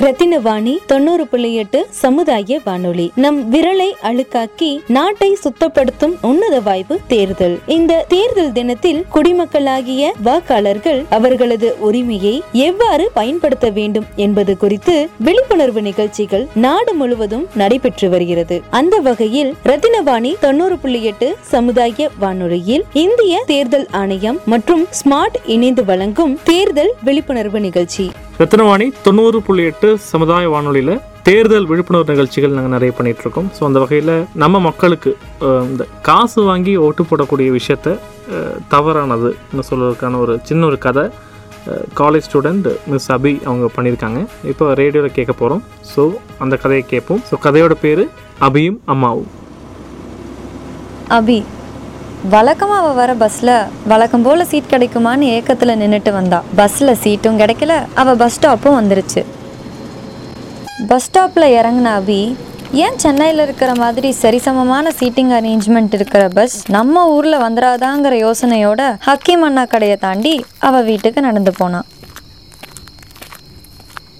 ரத்தினவாணி தொண்ணூறு புள்ளி எட்டு சமுதாய வானொலி. நம் விரலை அழுக்காக்கி நாட்டை சுத்தப்படுத்தும் உன்னத வாய்ப்பு தேர்தல். இந்த தேர்தல் தினத்தில் குடிமக்களாகிய வாக்காளர்கள் அவர்களது உரிமையை எவ்வாறு பயன்படுத்த வேண்டும் என்பது குறித்து விழிப்புணர்வு நிகழ்ச்சிகள் நாடு முழுவதும் நடைபெற்று வருகிறது. அந்த வகையில் ரத்தினவாணி தொண்ணூறு புள்ளி எட்டு சமுதாய வானொலியில் இந்திய தேர்தல் ஆணையம் மற்றும் ஸ்மார்ட் இணைந்து வழங்கும் தேர்தல் விழிப்புணர்வு நிகழ்ச்சி. ரத்னவாணி தொண்ணூறு புள்ளி எட்டு சமுதாய வானொலியில் தேர்தல் விழிப்புணர்வு நிகழ்ச்சிகள் நாங்கள் நிறைய பண்ணிகிட்ருக்கோம் இருக்கோம் ஸோ அந்த வகையில் நம்ம மக்களுக்கு இந்த காசு வாங்கி ஓட்டு போடக்கூடிய விஷயத்த தவறானதுன்னு சொல்வதற்கான ஒரு சின்ன ஒரு கதை காலேஜ் ஸ்டூடெண்ட் மிஸ் அபி அவங்க பண்ணியிருக்காங்க. இப்போ ரேடியோவில் கேட்க போகிறோம் ஸோ அந்த கதையை கேட்போம். ஸோ கதையோட பேர் அபியும் அம்மாவும். அபி. வழக்கமாக அவள் வர பஸ்ஸில் வழக்கம் போல் சீட் கிடைக்குமான்னு ஏக்கத்தில் நின்றுட்டு வந்தா. பஸ்ஸில் சீட்டும் கிடைக்கல. அவள் பஸ் ஸ்டாப்பும் வந்துருச்சு. பஸ் ஸ்டாப்பில் இறங்கின அபி ஏன் சென்னையில் இருக்கிற மாதிரி சரிசமமான சீட்டிங் அரேஞ்ச்மெண்ட் இருக்கிற பஸ் நம்ம ஊரில் வந்துடாதாங்கிற யோசனையோட ஹக்கீம் அண்ணா கடையை தாண்டி அவள் வீட்டுக்கு நடந்து போனான்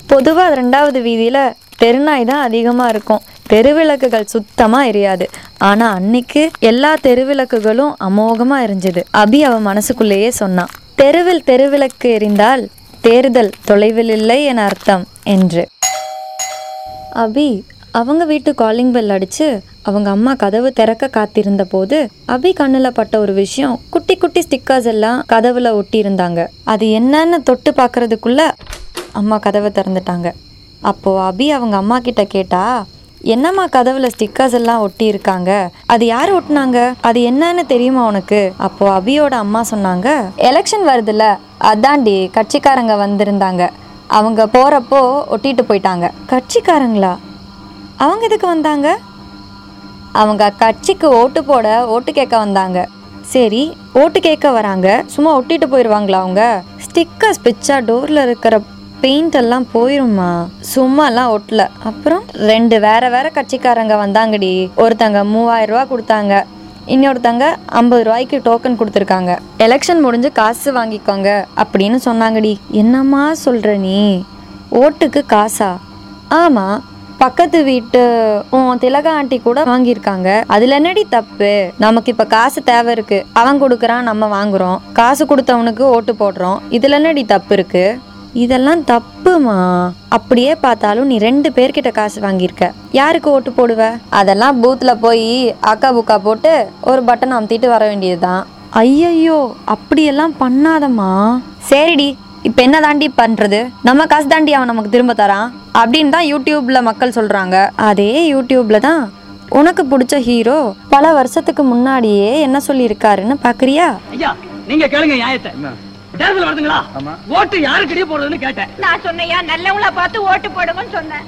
பொதுவாக ரெண்டாவது வீதியில் தெருநாய் தான் அதிகமாக இருக்கும். தெருவிளக்குகள் சுத்தமாக எரியாது. ஆனால் அன்னைக்கு எல்லா தெருவிளக்குகளும் அமோகமாக எரிஞ்சுது. அபி அவன் மனசுக்குள்ளேயே சொன்னான் தெருவில் தெருவிளக்கு எரிந்தால் தேர்தல் தொலைவில் இல்லை என அர்த்தம் என்று. அபி அவங்க வீட்டு காலிங் பெல் அடிச்சு அவங்க அம்மா கதவு திறக்க காத்திருந்த போது அபி கண்ணுல பட்ட ஒரு விஷயம் குட்டி குட்டி ஸ்டிக்கர்ஸ் எல்லாம் கதவுல ஒட்டி இருந்தாங்க அது என்னன்னு தொட்டு பார்க்கறதுக்குள்ள அம்மா கதவை திறந்துட்டாங்க. அப்போ அபி அவங்க அம்மா கிட்ட கேட்டா என்னம்மா கதவுல ஸ்டிக்கர்ஸ் எல்லாம் ஒட்டி இருக்காங்க அது யார் ஒட்டினாங்க? அது என்னன்னு தெரியுமா உனக்கு? அப்போ அபியோட அம்மா சொன்னாங்க எலெக்ஷன் வருதுல்ல அதாண்டி கட்சிக்காரங்க வந்திருந்தாங்க. அவங்க போறப்போ ஒட்டிட்டு போயிட்டாங்க. கட்சிக்காரங்களா? அவங்க எதுக்கு வந்தாங்க? அவங்க கட்சிக்கு ஓட்டு போட ஓட்டு கேட்க வந்தாங்க. சரி ஓட்டு கேட்க வராங்க. சும்மா ஒட்டிட்டு போயிடுவாங்களா அவங்க? ஸ்டிக்கர்ஸ் பிச்சா டோர்ல இருக்கிற பெயிண்ட் எல்லாம் போயிருமா சும்மாலாம் ஒட்டல. அப்புறம் ரெண்டு வேற வேற கட்சிக்காரங்க வந்தாங்கடி. ஒருத்தங்க மூவாயிரம் ரூபா கொடுத்தாங்க. இன்னொருத்தங்க ஐம்பது ரூபாய்க்கு டோக்கன் கொடுத்துருக்காங்க. எலெக்ஷன் முடிஞ்சு காசு வாங்கிக்கோங்க அப்படின்னு சொன்னாங்கடி. என்னம்மா சொல்கிற நீ? ஓட்டுக்கு காசா? ஆமாம் பக்கத்து வீட்டு உன் திலகா ஆண்டி கூட வாங்கியிருக்காங்க. அதுல என்னடி தப்பு? நமக்கு இப்ப காசு தேவை இருக்கு. அவன் கொடுக்குறான் நம்ம வாங்குறோம். காசு கொடுத்தவனுக்கு ஓட்டு போடுறோம். இதுல என்னடி தப்பு இருக்கு? இதெல்லாம் தப்புமா? அப்படியே பார்த்தாலும் நீ ரெண்டு பேர்கிட்ட காசு வாங்கியிருக்க. யாருக்கு ஓட்டு போடுவ? அதெல்லாம் பூத்ல போய் அக்கா புக்கா போட்டு ஒரு பட்டன் அமுத்திட்டு வர வேண்டியதுதான். ஐயையோ அப்படியெல்லாம் பண்ணாதம்மா. சரிடி இப்போ என்ன தாண்டி பண்றது? நம்ம காசு தாண்டி அவன் நமக்கு திரும்ப தரான். அப்படின்னு தான் யூடியூப்ல மக்கள் சொல்றாங்க. அதே யூடியூப்ல தான். உனக்கு பிடிச்ச ஹீரோ பல வருஷத்துக்கு முன்னாடியே என்ன சொல்லியிருக்காருன்னு பாக்குறியா? ஐயா நீங்க கேளுங்க நியாயத்தை. தேர்தல் வருதுங்களா? ஓட்டு யாருக்கிட்டே போடுறதுன்னு கேட்டேன். நான் சொன்னையா நல்லவங்கள பார்த்து ஓட்டு போடுங்கன்னு சொன்னேன்.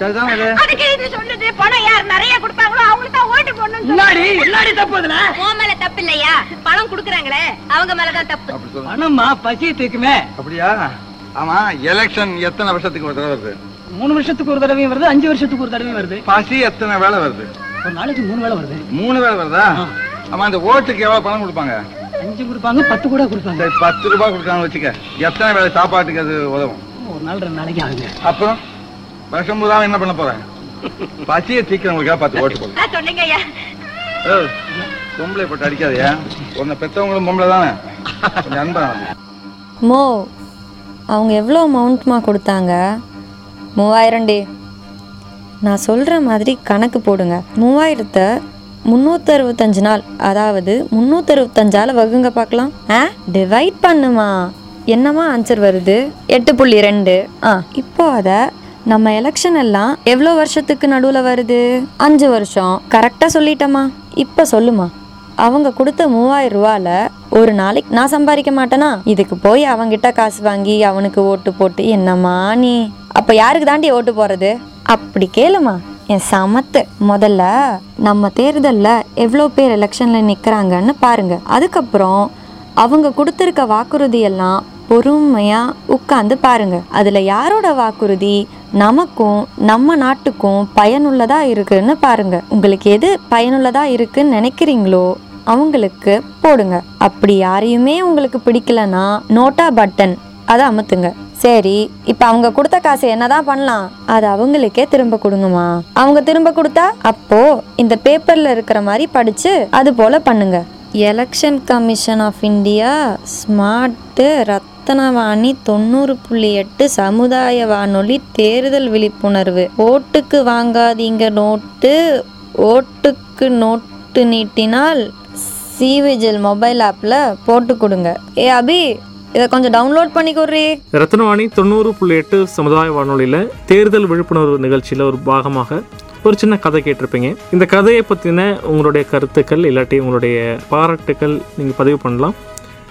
அதுக்கு இது சொல்லுது பணம் யார் நிறைய கொடுப்பாங்களோ அவங்களுக்கு தான் ஓட்டு போடணும்னு முன்னாடி எல்லாடி தப்பு அதுல. உன் மேல தப்பு இல்லையா? பணம் குடுக்குறாங்களே அவங்க மேலதான் தப்பு. பணமா? பசி தூக்குமே அப்படியா? ஆமா எலெக்ஷன் எத்தனை வருஷத்துக்கு ஒரு தடவை வருது? மூணு வருஷத்துக்கு ஒரு தடவையும் வருது அஞ்சு வருஷத்துக்கு ஒரு தடவையும் வருது. பசி எத்தனை வேலை வருது? ஒரு நாளைக்கு மூணு வேளை வருது. மூணு வேலை வருதா? ஆமா அந்த ஓட்டுக்கு எவ்வளவு பணம் கொடுப்பாங்க? அஞ்சு கொடுப்பாங்க பத்து கூட கொடுப்பாங்க. சரி பத்து ரூபாய் கொடுக்கான்னு வச்சுக்க. எத்தனை வேலை சாப்பாட்டுக்கு அது உதவும்? ஒரு நாள் ரெண்டு நாளைக்கு ஆகுங்க. அப்புறம் வருஷம் பூரா என்ன பண்ண போறேன்? பசியை தீக்கிறவங்களுக்காக பார்த்து ஓட்டு போடுங்க நான் சொன்னீங்க ஐயா. பொம்பளை போட்டு அடிக்காதயா? உன்னை பெத்தவங்களும் பொம்பளை தானே? கொஞ்சம் அன்பா. மோ அவங்க எவ்வளோ அமௌண்ட்மா கொடுத்தாங்க? மூவாயிரம்டி. நான் சொல்கிற மாதிரி கணக்கு போடுங்க. மூவாயிரத்தை முந்நூற்றறுபத்தஞ்சு நாள். அதாவது முந்நூற்றறுபத்தஞ்சால் வகுங்க பார்க்கலாம். ஆ? டிவைட் பண்ணுமா? என்னம்மா ஆன்சர் வருது? எட்டு புள்ளி ரெண்டு. ஆ இப்போ அதை நம்ம எலெக்ஷன் எல்லாம் எவ்வளோ வருஷத்துக்கு நடுவில் வருது? அஞ்சு வருஷம். கரெக்டாக சொல்லிட்டேம்மா. இப்போ சொல்லுமா. அவங்க கொடுத்த மூவாயிரம் ரூபால ஒரு நாளைக்கு நான் சம்பாதிக்க மாட்டேனா? இதுக்கு போய் அவங்கிட்ட காசு வாங்கி அவனுக்கு ஓட்டு போட்டு என்னம்மா நீ? அப்போ யாருக்கு தாண்டி ஓட்டு போகிறது அப்படி கேளுமா. என் சமத்து. முதல்ல நம்ம தேர்தலில் எவ்வளோ பேர் எலெக்ஷனில் நிற்கிறாங்கன்னு பாருங்கள் அதுக்கப்புறம் அவங்க கொடுத்துருக்க வாக்குறுதியெல்லாம் பொறுமையாக உட்காந்து பாருங்கள் அதில் யாரோட வாக்குறுதி? நமக்கும் நம்ம நாட்டுக்கும் பயனுள்ளதாக இருக்குன்னு பாருங்கள் உங்களுக்கு எது பயனுள்ளதாக இருக்குன்னு நினைக்கிறீங்களோ அவங்களுக்கு போடுங்க. அப்படி யாரையுமே உங்களுக்கு பிடிக்கலன்னா நோட்டா பட்டன் அதை அமுத்துங்க. சரி இப்போ அவங்க கொடுத்த காசு என்னதான் பண்ணலாம்? அது அவங்களுக்கே திரும்ப கொடுங்கம்மா. அவங்க திரும்ப கொடுத்தா அப்போ இந்த பேப்பர்ல இருக்கிற மாதிரி படிச்சு அது போல பண்ணுங்க. Election commission of India smart Rathnavani தொண்ணூறு புள்ளி எட்டு சமுதாய வானொலி தேர்தல் விழிப்புணர்வு. ஓட்டுக்கு வாங்காதீங்க நோட்டு. ஓட்டுக்கு நோட்டு நீட்டினால் சிவிஜில் மொபைல் ஆப்பில் போட்டு கொடுங்க. ஏ அபி இதை கொஞ்சம் டவுன்லோட் பண்ணி ரத்னவாணி தொண்ணூறு புள்ளி எட்டு சமுதாய வானொலியில் தேர்தல் விழிப்புணர்வு நிகழ்ச்சியில் ஒரு பாகமாக ஒரு சின்ன கதை கேட்டிருப்பீங்க. இந்த கதையை பற்றின உங்களுடைய கருத்துக்கள் இல்லாட்டி உங்களுடைய பாராட்டுக்கள் நீங்கள் பதிவு பண்ணலாம்.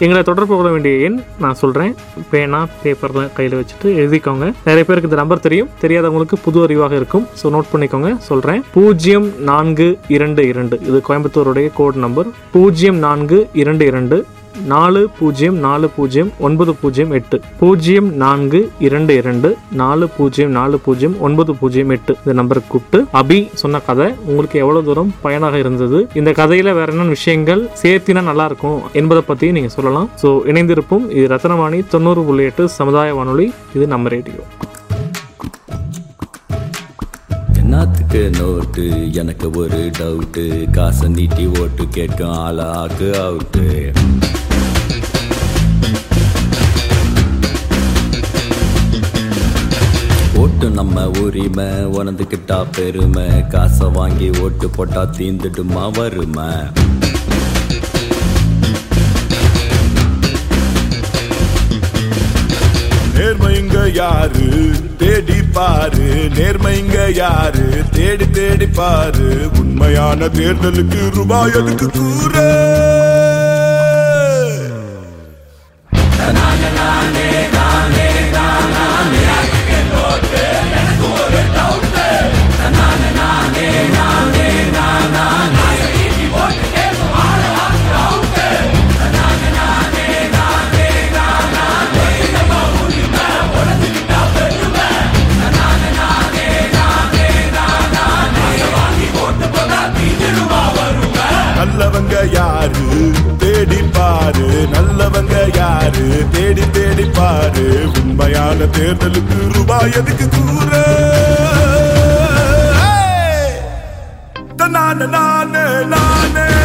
எங்களை தொடர்பு கொள்ள வேண்டிய எண் நான் சொல்கிறேன் பேனா பேப்பர்லாம் கையில் வச்சுட்டு எழுதிக்கோங்க. நிறைய பேருக்கு இந்த நம்பர் தெரியும். தெரியாதவங்களுக்கு புது அறிவாக இருக்கும். ஸோ நோட் பண்ணிக்கோங்க. சொல்கிறேன் பூஜ்ஜியம் நான்கு இரண்டு இரண்டு. இது கோயம்புத்தூருடைய கோட் நம்பர் பூஜ்ஜியம் நான்கு இரண்டு இரண்டு. நாலு பூஜ்ஜியம் நாலு பூஜ்ஜியம் ஒன்பது பூஜ்ஜியம் எட்டு. பூஜ்ஜியம் நான்கு இரண்டு இரண்டு நாலு பூஜ்ஜியம் நாலு பூஜ்ஜியம் ஒன்பது பூஜ்ஜியம் எட்டு. இந்த நம்பருக்கு கூப்பிட்டு அபி சொன்ன கதை உங்களுக்கு எவ்வளவு தூரம் பயனாக இருந்தது? இந்த கதையில வேற என்ன விஷயங்கள்? சேர்த்தினா நல்லா இருக்கும் என்பதை பத்தி நீங்க சொல்லலாம். ஸோ இணைந்திருப்போம். இது ரத்னவாணி தொண்ணூறு புள்ளி எட்டு சமுதாய வானொலி. இது நம்ம ரேடியோ. என்னத்துக்கு நோட்டு? எனக்கு ஒரு டவுட்டு காசை நீட்டி ஓட்டு கேட்கும் ஆளாக்கு அவுட்டு ஓட்டு நம்ம உரிமை. உணர்ந்துக்கிட்டா பெருமை. காசை வாங்கி ஓட்டு போட்டா தீந்துடுமா வறுமை? நேர்மைங்க யாரு? தேடி பாரு. நேர்மைங்க யாரு? தேடி தேடி பாரு. உண்மையான தேர்தலுக்கு ரூபாய் அதுக்கு கூற. யாரு? தேடி பாரு நல்லவங்க யாரு? தேடி தேடி பாரு. உண்மையான தேர்தலுக்கு ரூபாய் எதுக்கு கூற? நானே நானே நானே.